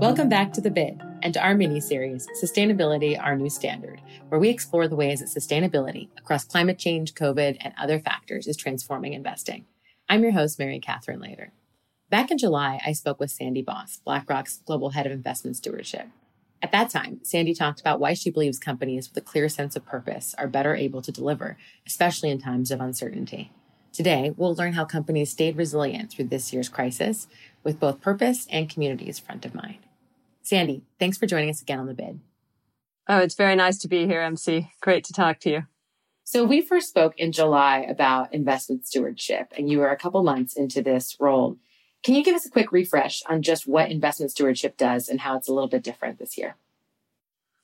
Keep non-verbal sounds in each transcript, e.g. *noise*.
Welcome back to The Bid and to our mini series, Sustainability Our New Standard, where we explore the ways that sustainability across climate change, COVID, and other factors is transforming investing. I'm your host, Mary Catherine Lader. Back in July, I spoke with Sandy Boss, BlackRock's global head of investment stewardship. At that time, Sandy talked about why she believes companies with a clear sense of purpose are better able to deliver, especially in times of uncertainty. Today, we'll learn how companies stayed resilient through this year's crisis with both purpose and communities front of mind. Sandy, thanks for joining us again on the bid. Oh, it's very nice to be here, MC. Great to talk to you. So, we first spoke in July about investment stewardship, and you were a couple months into this role. Can you give us a quick refresh on just what investment stewardship does and how it's a little bit different this year?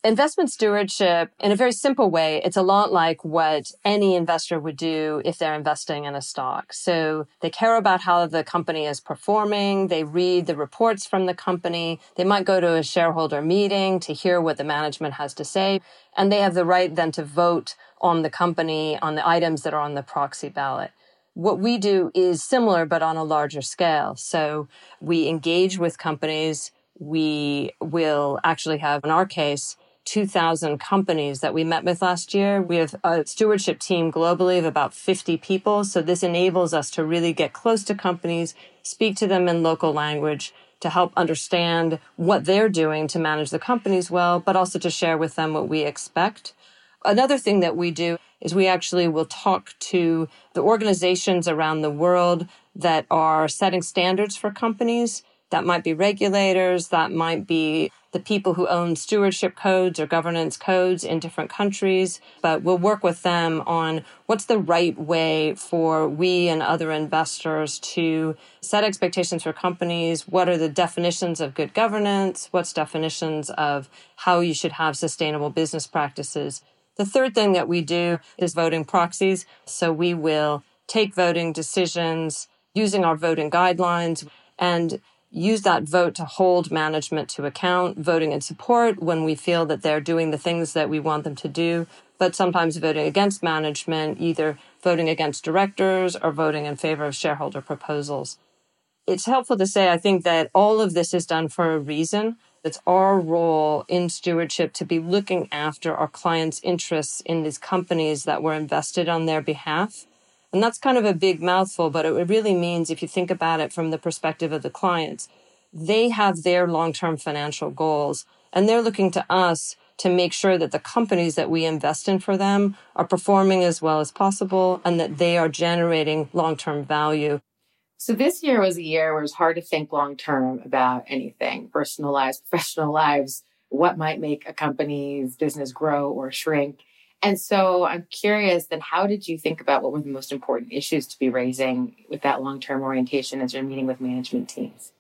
Investment stewardship, in a very simple way, it's a lot like what any investor would do if they're investing in a stock. So they care about how the company is performing. They read the reports from the company. They might go to a shareholder meeting to hear what the management has to say. And they have the right then to vote on the company on the items that are on the proxy ballot. What we do is similar, but on a larger scale. So we engage with companies. We will actually have, in our case, 2,000 companies that we met with last year. We have a stewardship team globally of about 50 people. So this enables us to really get close to companies, speak to them in local language to help understand what they're doing to manage the companies well, but also to share with them what we expect. Another thing that we do is we actually will talk to the organizations around the world that are setting standards for companies. That might be regulators, that might be the people who own stewardship codes or governance codes in different countries, but we'll work with them on what's the right way for we and other investors to set expectations for companies. What are the definitions of good governance? What's definitions of how you should have sustainable business practices? The third thing that we do is voting proxies. So we will take voting decisions using our voting guidelines and use that vote to hold management to account, voting in support when we feel that they're doing the things that we want them to do, but sometimes voting against management, either voting against directors or voting in favor of shareholder proposals. It's helpful to say, I think that all of this is done for a reason. It's our role in stewardship to be looking after our clients' interests in these companies that were invested on their behalf and that's kind of a big mouthful, but it really means if you think about it from the perspective of the clients, they have their long term financial goals and they're looking to us to make sure that the companies that we invest in for them are performing as well as possible and that they are generating long term value. So this year was a year where it was hard to think long term about anything personal lives, *laughs* professional lives, what might make a company's business grow or shrink. And so I'm curious then how did you think about what were the most important issues to be raising with that long-term orientation as you're meeting with management teams?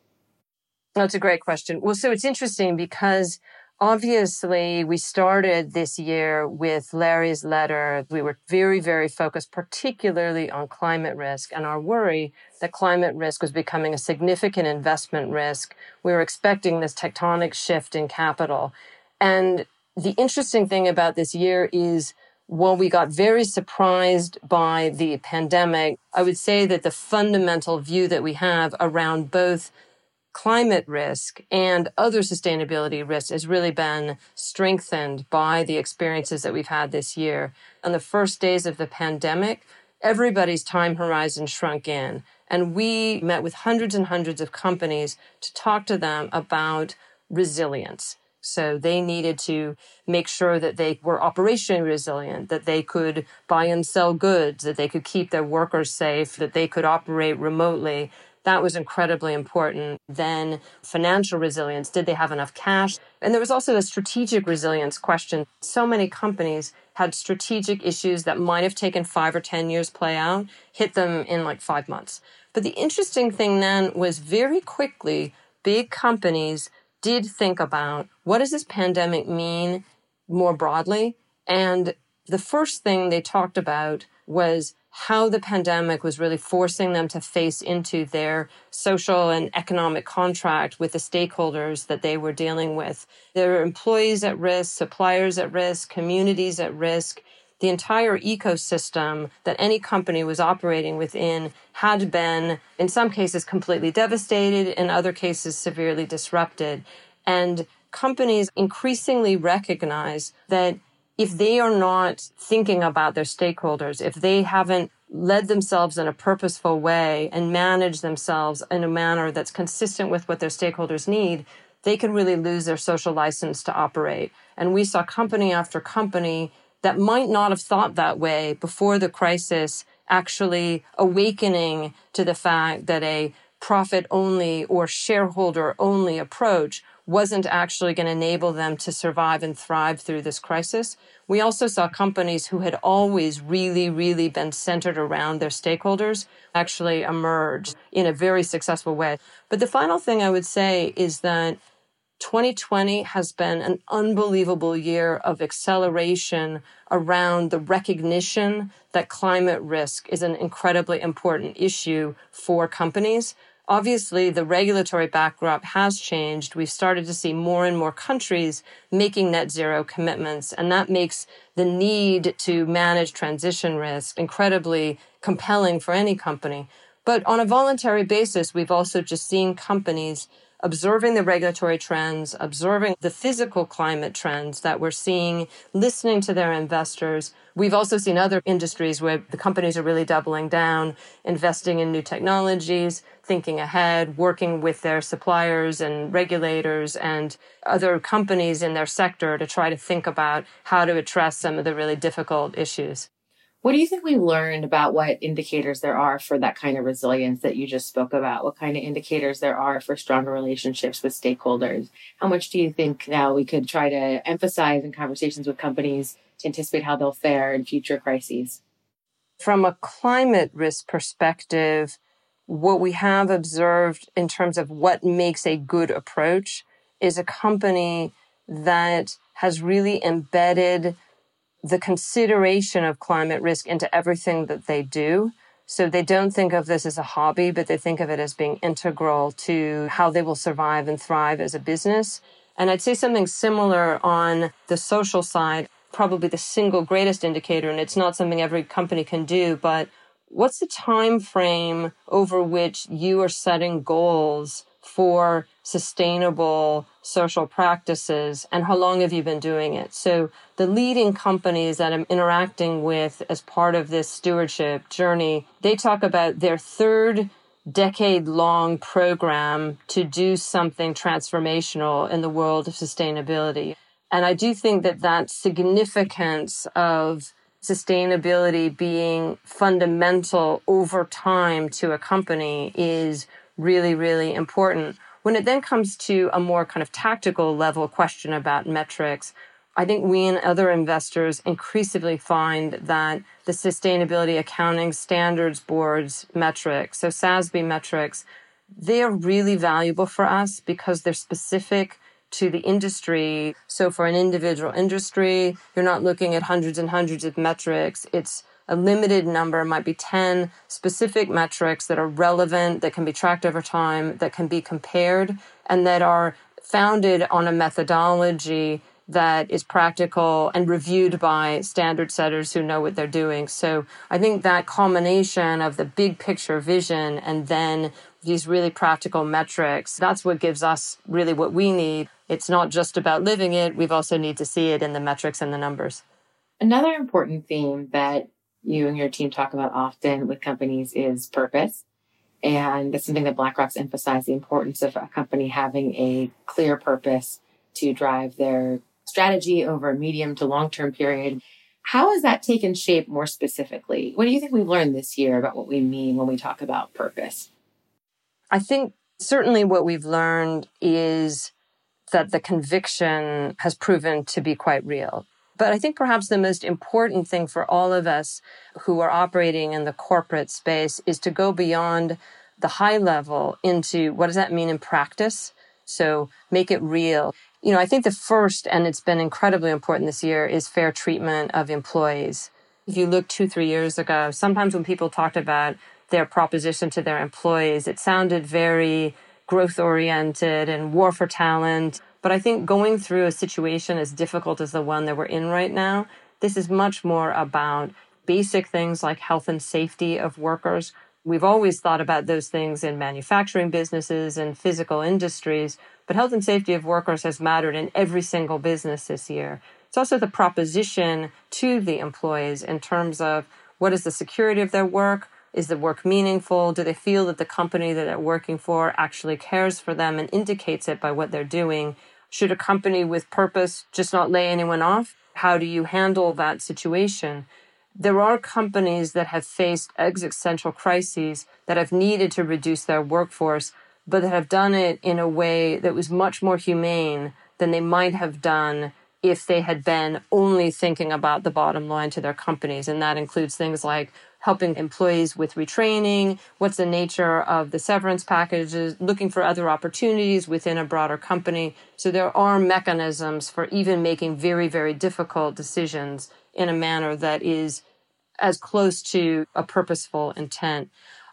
That's a great question. Well, so it's interesting because obviously we started this year with Larry's letter. We were very, very focused, particularly on climate risk and our worry that climate risk was becoming a significant investment risk. We were expecting this tectonic shift in capital. And the interesting thing about this year is while we got very surprised by the pandemic, I would say that the fundamental view that we have around both climate risk and other sustainability risks has really been strengthened by the experiences that we've had this year. On the first days of the pandemic, everybody's time horizon shrunk in. And we met with hundreds and hundreds of companies to talk to them about resilience so they needed to make sure that they were operationally resilient, that they could buy and sell goods, that they could keep their workers safe, that they could operate remotely. That was incredibly important. Then financial resilience. Did they have enough cash? And there was also the strategic resilience question. So many companies had strategic issues that might have taken five or 10 years to play out, hit them in like five months. But the interesting thing then was very quickly, big companies did think about what does this pandemic mean more broadly? And the first thing they talked about was how the pandemic was really forcing them to face into their social and economic contract with the stakeholders that they were dealing with. There were employees at risk, suppliers at risk, communities at risk. The entire ecosystem that any company was operating within had been, in some cases, completely devastated, in other cases, severely disrupted. And companies increasingly recognize that if they are not thinking about their stakeholders, if they haven't led themselves in a purposeful way and managed themselves in a manner that's consistent with what their stakeholders need, they can really lose their social license to operate. And we saw company after company that might not have thought that way before the crisis actually awakening to the fact that a profit only or shareholder only approach wasn't actually going to enable them to survive and thrive through this crisis. We also saw companies who had always really, really been centered around their stakeholders actually emerge in a very successful way. But the final thing I would say is that 2020 has been an unbelievable year of acceleration around the recognition that climate risk is an incredibly important issue for companies. Obviously, the regulatory backdrop has changed. We've started to see more and more countries making net zero commitments, and that makes the need to manage transition risk incredibly compelling for any company. But on a voluntary basis, we've also just seen companies observing the regulatory trends, observing the physical climate trends that we're seeing, listening to their investors. We've also seen other industries where the companies are really doubling down, investing in new technologies, thinking ahead, working with their suppliers and regulators and other companies in their sector to try to think about how to address some of the really difficult issues. What do you think we've learned about what indicators there are for that kind of resilience that you just spoke about? What kind of indicators there are for stronger relationships with stakeholders? How much do you think now we could try to emphasize in conversations with companies to anticipate how they'll fare in future crises? From a climate risk perspective, what we have observed in terms of what makes a good approach is a company that has really embedded the consideration of climate risk into everything that they do. So they don't think of this as a hobby, but they think of it as being integral to how they will survive and thrive as a business. And I'd say something similar on the social side, probably the single greatest indicator, and it's not something every company can do, but what's the time frame over which you are setting goals for sustainable social practices and how long have you been doing it? So the leading companies that I'm interacting with as part of this stewardship journey, they talk about their third decade long program to do something transformational in the world of sustainability. And I do think that that significance of sustainability being fundamental over time to a company is really, really important. When it then comes to a more kind of tactical level question about metrics, I think we and other investors increasingly find that the Sustainability Accounting Standards Board's metrics, so SASB metrics, they are really valuable for us because they're specific to the industry. So for an individual industry, you're not looking at hundreds and hundreds of metrics. It's a limited number, might be 10 specific metrics that are relevant, that can be tracked over time, that can be compared, and that are founded on a methodology that is practical and reviewed by standard setters who know what they're doing. So I think that combination of the big picture vision and then these really practical metrics, that's what gives us really what we need. It's not just about living it, we've also need to see it in the metrics and the numbers. Another important theme that you and your team talk about often with companies is purpose. And that's something that BlackRock's emphasized the importance of a company having a clear purpose to drive their strategy over a medium to long term period. How has that taken shape more specifically? What do you think we've learned this year about what we mean when we talk about purpose? I think certainly what we've learned is that the conviction has proven to be quite real. But I think perhaps the most important thing for all of us who are operating in the corporate space is to go beyond the high level into what does that mean in practice? So make it real. You know, I think the first, and it's been incredibly important this year, is fair treatment of employees. If you look two, three years ago, sometimes when people talked about their proposition to their employees, it sounded very growth oriented and war for talent. But I think going through a situation as difficult as the one that we're in right now, This is much more about basic things like health and safety of workers. We've always thought about those things in manufacturing businesses and physical industries, but health and safety of workers has mattered in every single business this year. It's also the proposition to the employees in terms of what is the security of their work? Is the work meaningful? Do they feel that the company that they're working for actually cares for them and indicates it by what they're doing? Should a company with purpose just not lay anyone off? How do you handle that situation? There are companies that have faced existential crises that have needed to reduce their workforce, but that have done it in a way that was much more humane than they might have done if they had been only thinking about the bottom line to their companies. And that includes things like helping employees with retraining, what's the nature of the severance packages, looking for other opportunities within a broader company. So there are mechanisms for even making very, very difficult decisions in a manner that is as close to a purposeful intent.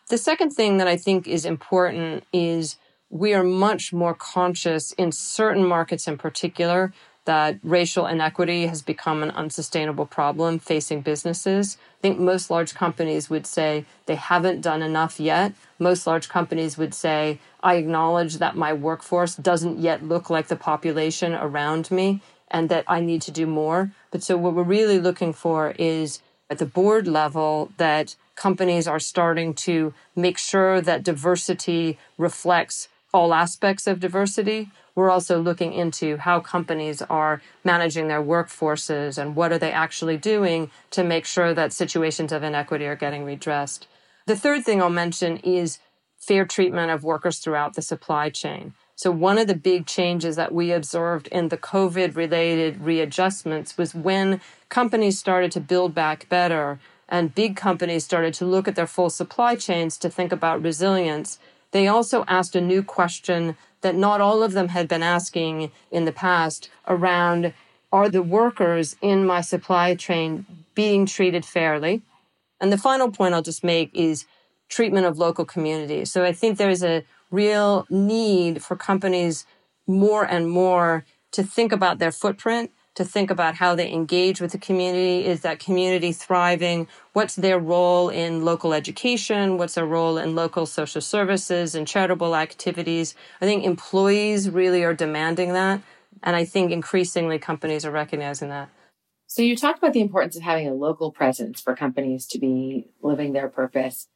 The second thing that I think is important is we are much more conscious in certain markets in particular that racial inequity has become an unsustainable problem facing businesses. I think most large companies would say they haven't done enough yet. Most large companies would say, I acknowledge that my workforce doesn't yet look like the population around me and that I need to do more. But so what we're really looking for is at the board level that companies are starting to make sure that diversity reflects all aspects of diversity we're also looking into how companies are managing their workforces and what are they actually doing to make sure that situations of inequity are getting redressed. The third thing I'll mention is fair treatment of workers throughout the supply chain. So one of the big changes that we observed in the COVID related readjustments was when companies started to build back better and big companies started to look at their full supply chains to think about resilience. They also asked a new question that not all of them had been asking in the past around are the workers in my supply chain being treated fairly? And the final point I'll just make is treatment of local communities. So I think there's a real need for companies more and more to think about their footprint to think about how they engage with the community. Is that community thriving? What's their role in local education? What's their role in local social services and charitable activities? I think employees really are demanding that. And I think increasingly companies are recognizing that. So you talked about the importance of having a local presence for companies to be living their purpose.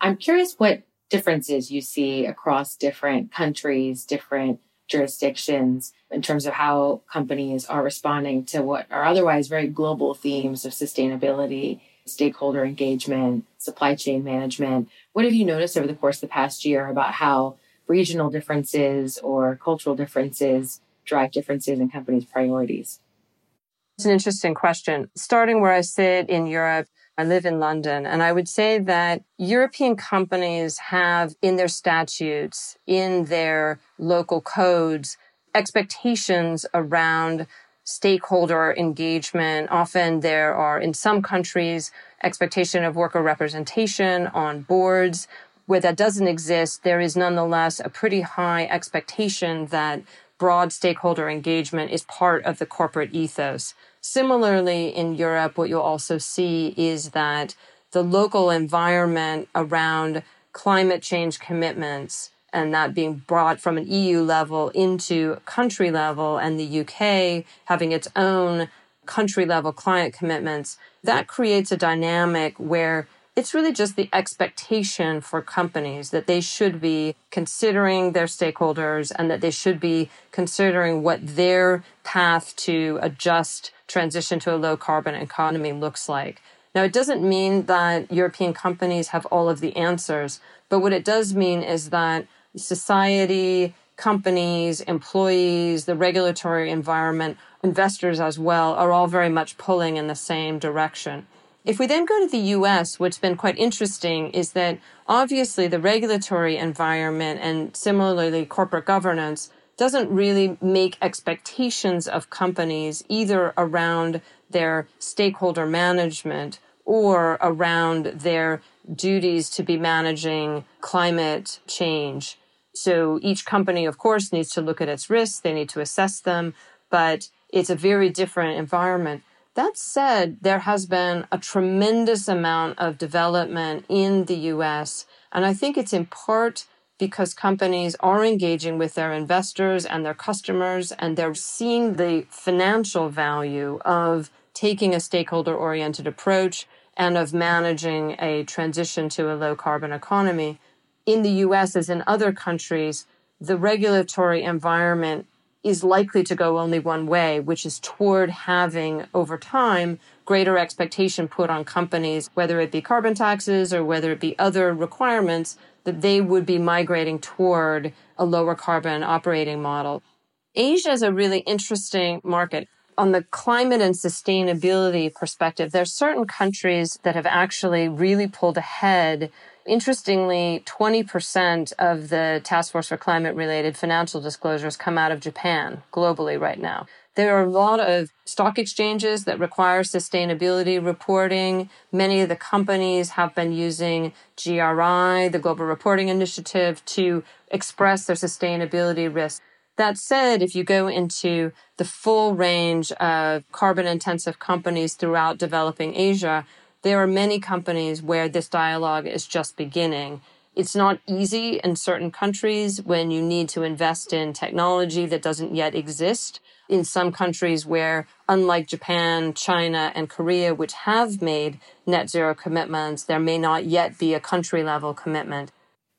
I'm curious what differences you see across different countries, different jurisdictions in terms of how companies are responding to what are otherwise very global themes of sustainability, stakeholder engagement, supply chain management. What have you noticed over the course of the past year about how regional differences or cultural differences drive differences in companies' priorities? It's an interesting question. Starting where I sit in Europe, I live in London, and I would say that European companies have in their statutes, in their local codes, expectations around stakeholder engagement. Often there are, in some countries, expectation of worker representation on boards. Where that doesn't exist, there is nonetheless a pretty high expectation that broad stakeholder engagement is part of the corporate ethos. Similarly, in Europe, what you'll also see is that the local environment around climate change commitments and that being brought from an EU level into country level and the UK having its own country level client commitments, that creates a dynamic where it's really just the expectation for companies that they should be considering their stakeholders and that they should be considering what their path to adjust transition to a low carbon economy looks like. Now, it doesn't mean that European companies have all of the answers, but what it does mean is that society, companies, employees, the regulatory environment, investors as well are all very much pulling in the same direction. If we then go to the US, what's been quite interesting is that obviously the regulatory environment and similarly corporate governance doesn't really make expectations of companies either around their stakeholder management or around their duties to be managing climate change. So each company, of course, needs to look at its risks. They need to assess them, but it's a very different environment. That said, there has been a tremendous amount of development in the US. And I think it's in part because companies are engaging with their investors and their customers, and they're seeing the financial value of taking a stakeholder oriented approach and of managing a transition to a low carbon economy. In the US, as in other countries, the regulatory environment is likely to go only one way, which is toward having over time greater expectation put on companies, whether it be carbon taxes or whether it be other requirements that they would be migrating toward a lower carbon operating model. Asia is a really interesting market. On the climate and sustainability perspective, there are certain countries that have actually really pulled ahead. Interestingly, 20% of the Task Force for Climate related financial disclosures come out of Japan globally right now. There are a lot of stock exchanges that require sustainability reporting. Many of the companies have been using GRI, the Global Reporting Initiative, to express their sustainability risk. That said, if you go into the full range of carbon intensive companies throughout developing Asia, there are many companies where this dialogue is just beginning. It's not easy in certain countries when you need to invest in technology that doesn't yet exist in some countries where, unlike Japan, China, and Korea, which have made net zero commitments, there may not yet be a country level commitment.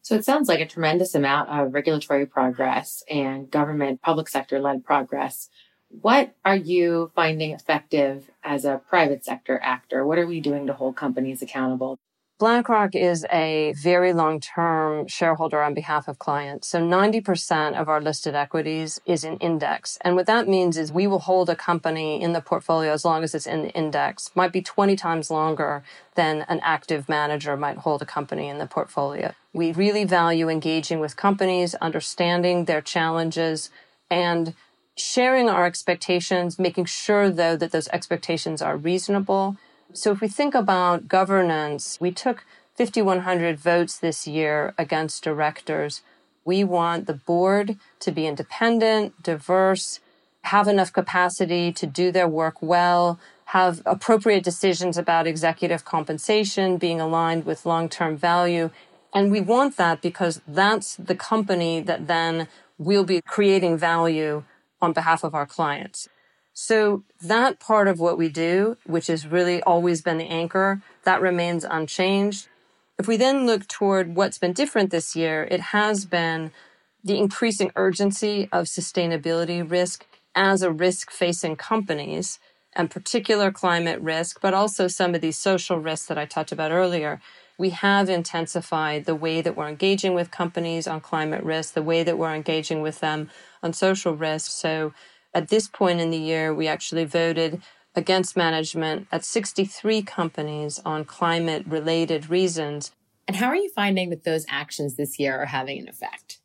So it sounds like a tremendous amount of regulatory progress and government, public sector led progress. What are you finding effective as a private sector actor? What are we doing to hold companies accountable? BlackRock is a very long term shareholder on behalf of clients. So 90% of our listed equities is in index. And what that means is we will hold a company in the portfolio as long as it's in the index, might be 20 times longer than an active manager might hold a company in the portfolio. We really value engaging with companies, understanding their challenges, and sharing our expectations, making sure though that those expectations are reasonable so if we think about governance, we took 5,100 votes this year against directors. We want the board to be independent, diverse, have enough capacity to do their work well, have appropriate decisions about executive compensation, being aligned with long term value. And we want that because that's the company that then will be creating value on behalf of our clients. So that part of what we do, which has really always been the anchor, that remains unchanged. If we then look toward what's been different this year, it has been the increasing urgency of sustainability risk as a risk facing companies and particular climate risk, but also some of these social risks that I talked about earlier. We have intensified the way that we're engaging with companies on climate risk, the way that we're engaging with them on social risk. So at this point in the year, we actually voted against management at 63 companies on climate related reasons. And how are you finding that those actions this year are having an effect?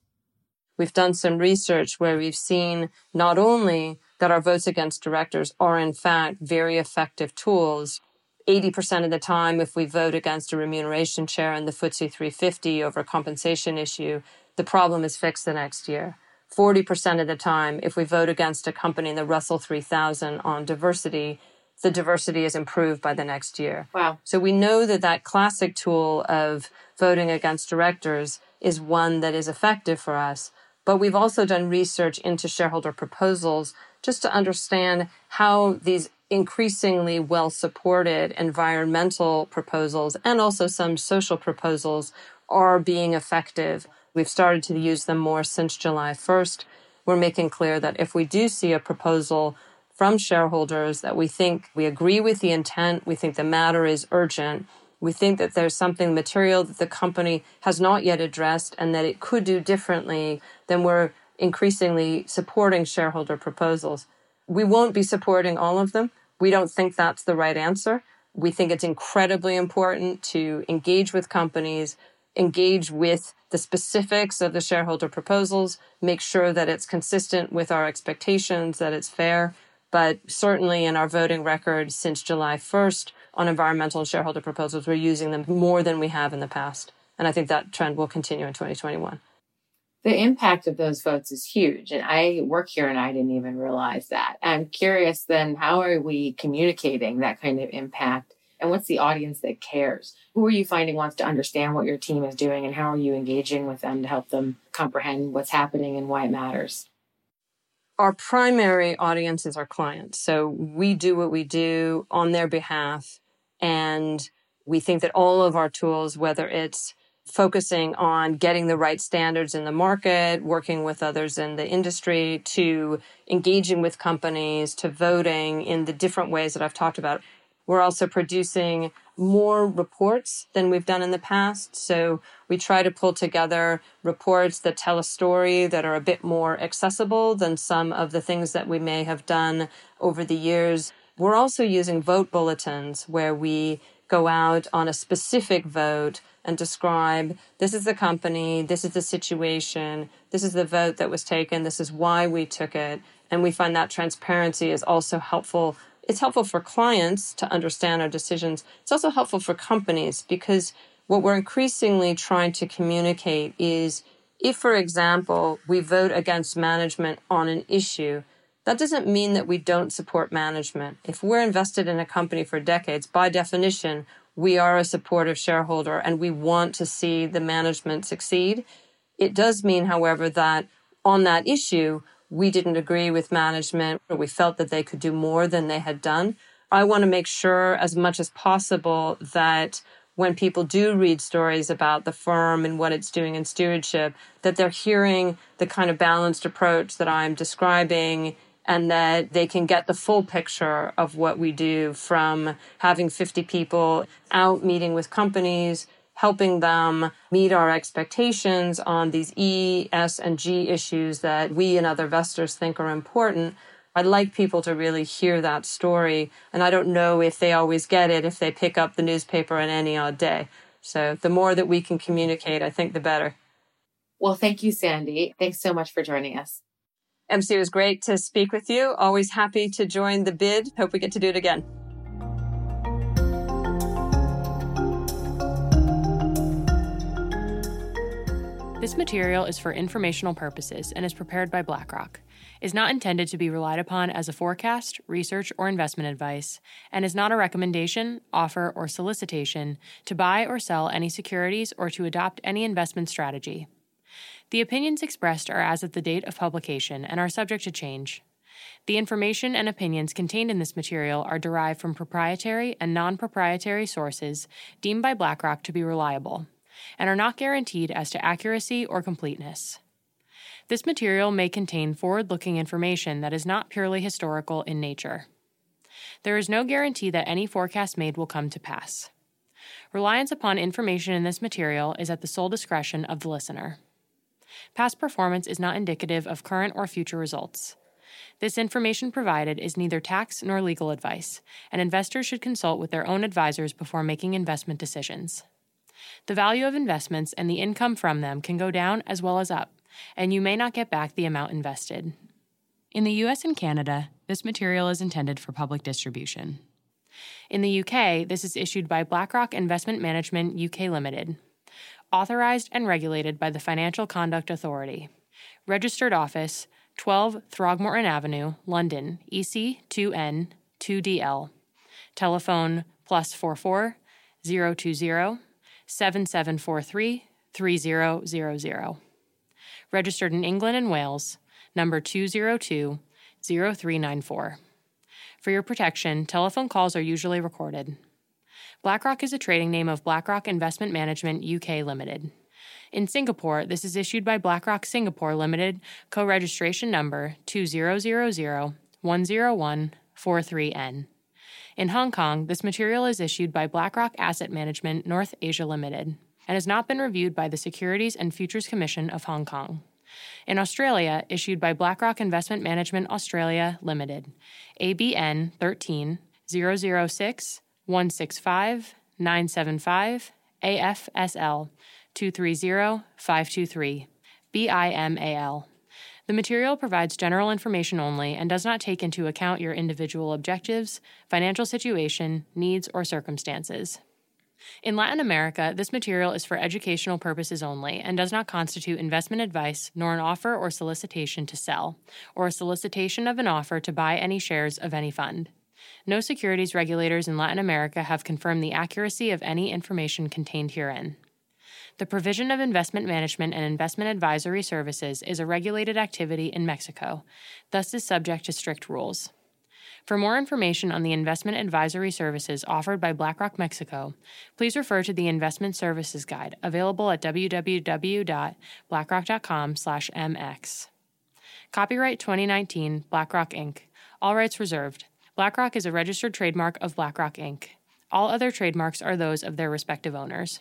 We've done some research where we've seen not only that our votes against directors are in fact very effective tools. 80% of the time, if we vote against a remuneration chair in the FTSE 350 over a compensation issue, the problem is fixed the next year. 40% of the time, if we vote against a company in the Russell 3000 on diversity, the diversity is improved by the next year. Wow. So we know that that classic tool of voting against directors is one that is effective for us. But we've also done research into shareholder proposals just to understand how these increasingly well supported environmental proposals and also some social proposals are being effective. We've started to use them more since July 1st. We're making clear that if we do see a proposal from shareholders that we think we agree with the intent, we think the matter is urgent, we think that there's something material that the company has not yet addressed and that it could do differently, then we're increasingly supporting shareholder proposals. We won't be supporting all of them. We don't think that's the right answer. We think it's incredibly important to engage with companies, engage with the specifics of the shareholder proposals, make sure that it's consistent with our expectations, that it's fair. But certainly in our voting record since July 1st on environmental and shareholder proposals, we're using them more than we have in the past. And I think that trend will continue in 2021. the impact of those votes is huge. And I work here and I didn't even realize that. I'm curious then, how are we communicating that kind of impact? And what's the audience that cares? Who are you finding wants to understand what your team is doing? And how are you engaging with them to help them comprehend what's happening and why it matters? Our primary audience is our clients. So we do what we do on their behalf. And we think that all of our tools, whether it's focusing on getting the right standards in the market, working with others in the industry, to engaging with companies, to voting in the different ways that I've talked about. We're also producing more reports than we've done in the past. So we try to pull together reports that tell a story that are a bit more accessible than some of the things that we may have done over the years. We're also using vote bulletins where we go out on a specific vote and describe this is the company, this is the situation, this is the vote that was taken, this is why we took it. And we find that transparency is also helpful. It's helpful for clients to understand our decisions. It's also helpful for companies because what we're increasingly trying to communicate is if, for example, we vote against management on an issue, that doesn't mean that we don't support management. If we're invested in a company for decades, by definition, we are a supportive shareholder and we want to see the management succeed. It does mean, however, that on that issue, we didn't agree with management or we felt that they could do more than they had done. I want to make sure as much as possible that when people do read stories about the firm and what it's doing in stewardship, that they're hearing the kind of balanced approach that I'm describing and that they can get the full picture of what we do from having 50 people out meeting with companies, helping them meet our expectations on these E, S, and G issues that we and other investors think are important. I'd like people to really hear that story. And I don't know if they always get it if they pick up the newspaper on any odd day. So the more that we can communicate, I think the better. Well, thank you, Sandy. Thanks so much for joining us. MC, it was great to speak with you. Always happy to join the bid. Hope we get to do it again. This material is for informational purposes and is prepared by BlackRock. Is not intended to be relied upon as a forecast, research, or investment advice, and is not a recommendation, offer, or solicitation to buy or sell any securities or to adopt any investment strategy. The opinions expressed are as of the date of publication and are subject to change. The information and opinions contained in this material are derived from proprietary and non proprietary sources deemed by BlackRock to be reliable, and are not guaranteed as to accuracy or completeness. This material may contain forward looking information that is not purely historical in nature. There is no guarantee that any forecast made will come to pass. Reliance upon information in this material is at the sole discretion of the listener. Past performance is not indicative of current or future results. This information provided is neither tax nor legal advice, and investors should consult with their own advisors before making investment decisions. The value of investments and the income from them can go down as well as up, and you may not get back the amount invested. In the US and Canada, this material is intended for public distribution. In the UK, this is issued by BlackRock Investment Management UK Limited, authorized and regulated by the Financial Conduct Authority. Registered office 12 Throgmorton Avenue, London, EC 2N 2DL. Telephone plus 44 020 7743 3000. Registered in England and Wales, number 202 0394. For your protection, telephone calls are usually recorded. BlackRock is a trading name of BlackRock Investment Management UK Limited. In Singapore, this is issued by BlackRock Singapore Limited, co registration number 2000-10143N. In Hong Kong, this material is issued by BlackRock Asset Management North Asia Limited and has not been reviewed by the Securities and Futures Commission of Hong Kong. In Australia, issued by BlackRock Investment Management Australia Limited, ABN 13 006 165 975 AFSL 230 523 BIMAL. The material provides general information only and does not take into account your individual objectives, financial situation, needs, or circumstances. In Latin America, this material is for educational purposes only and does not constitute investment advice nor an offer or solicitation to sell, or a solicitation of an offer to buy any shares of any fund. No securities regulators in Latin America have confirmed the accuracy of any information contained herein. The provision of investment management and investment advisory services is a regulated activity in Mexico, thus is subject to strict rules. For more information on the investment advisory services offered by BlackRock Mexico, please refer to the Investment Services Guide available at www.blackrock.com/mx. Copyright 2019 BlackRock Inc. All rights reserved. BlackRock is a registered trademark of BlackRock Inc. All other trademarks are those of their respective owners.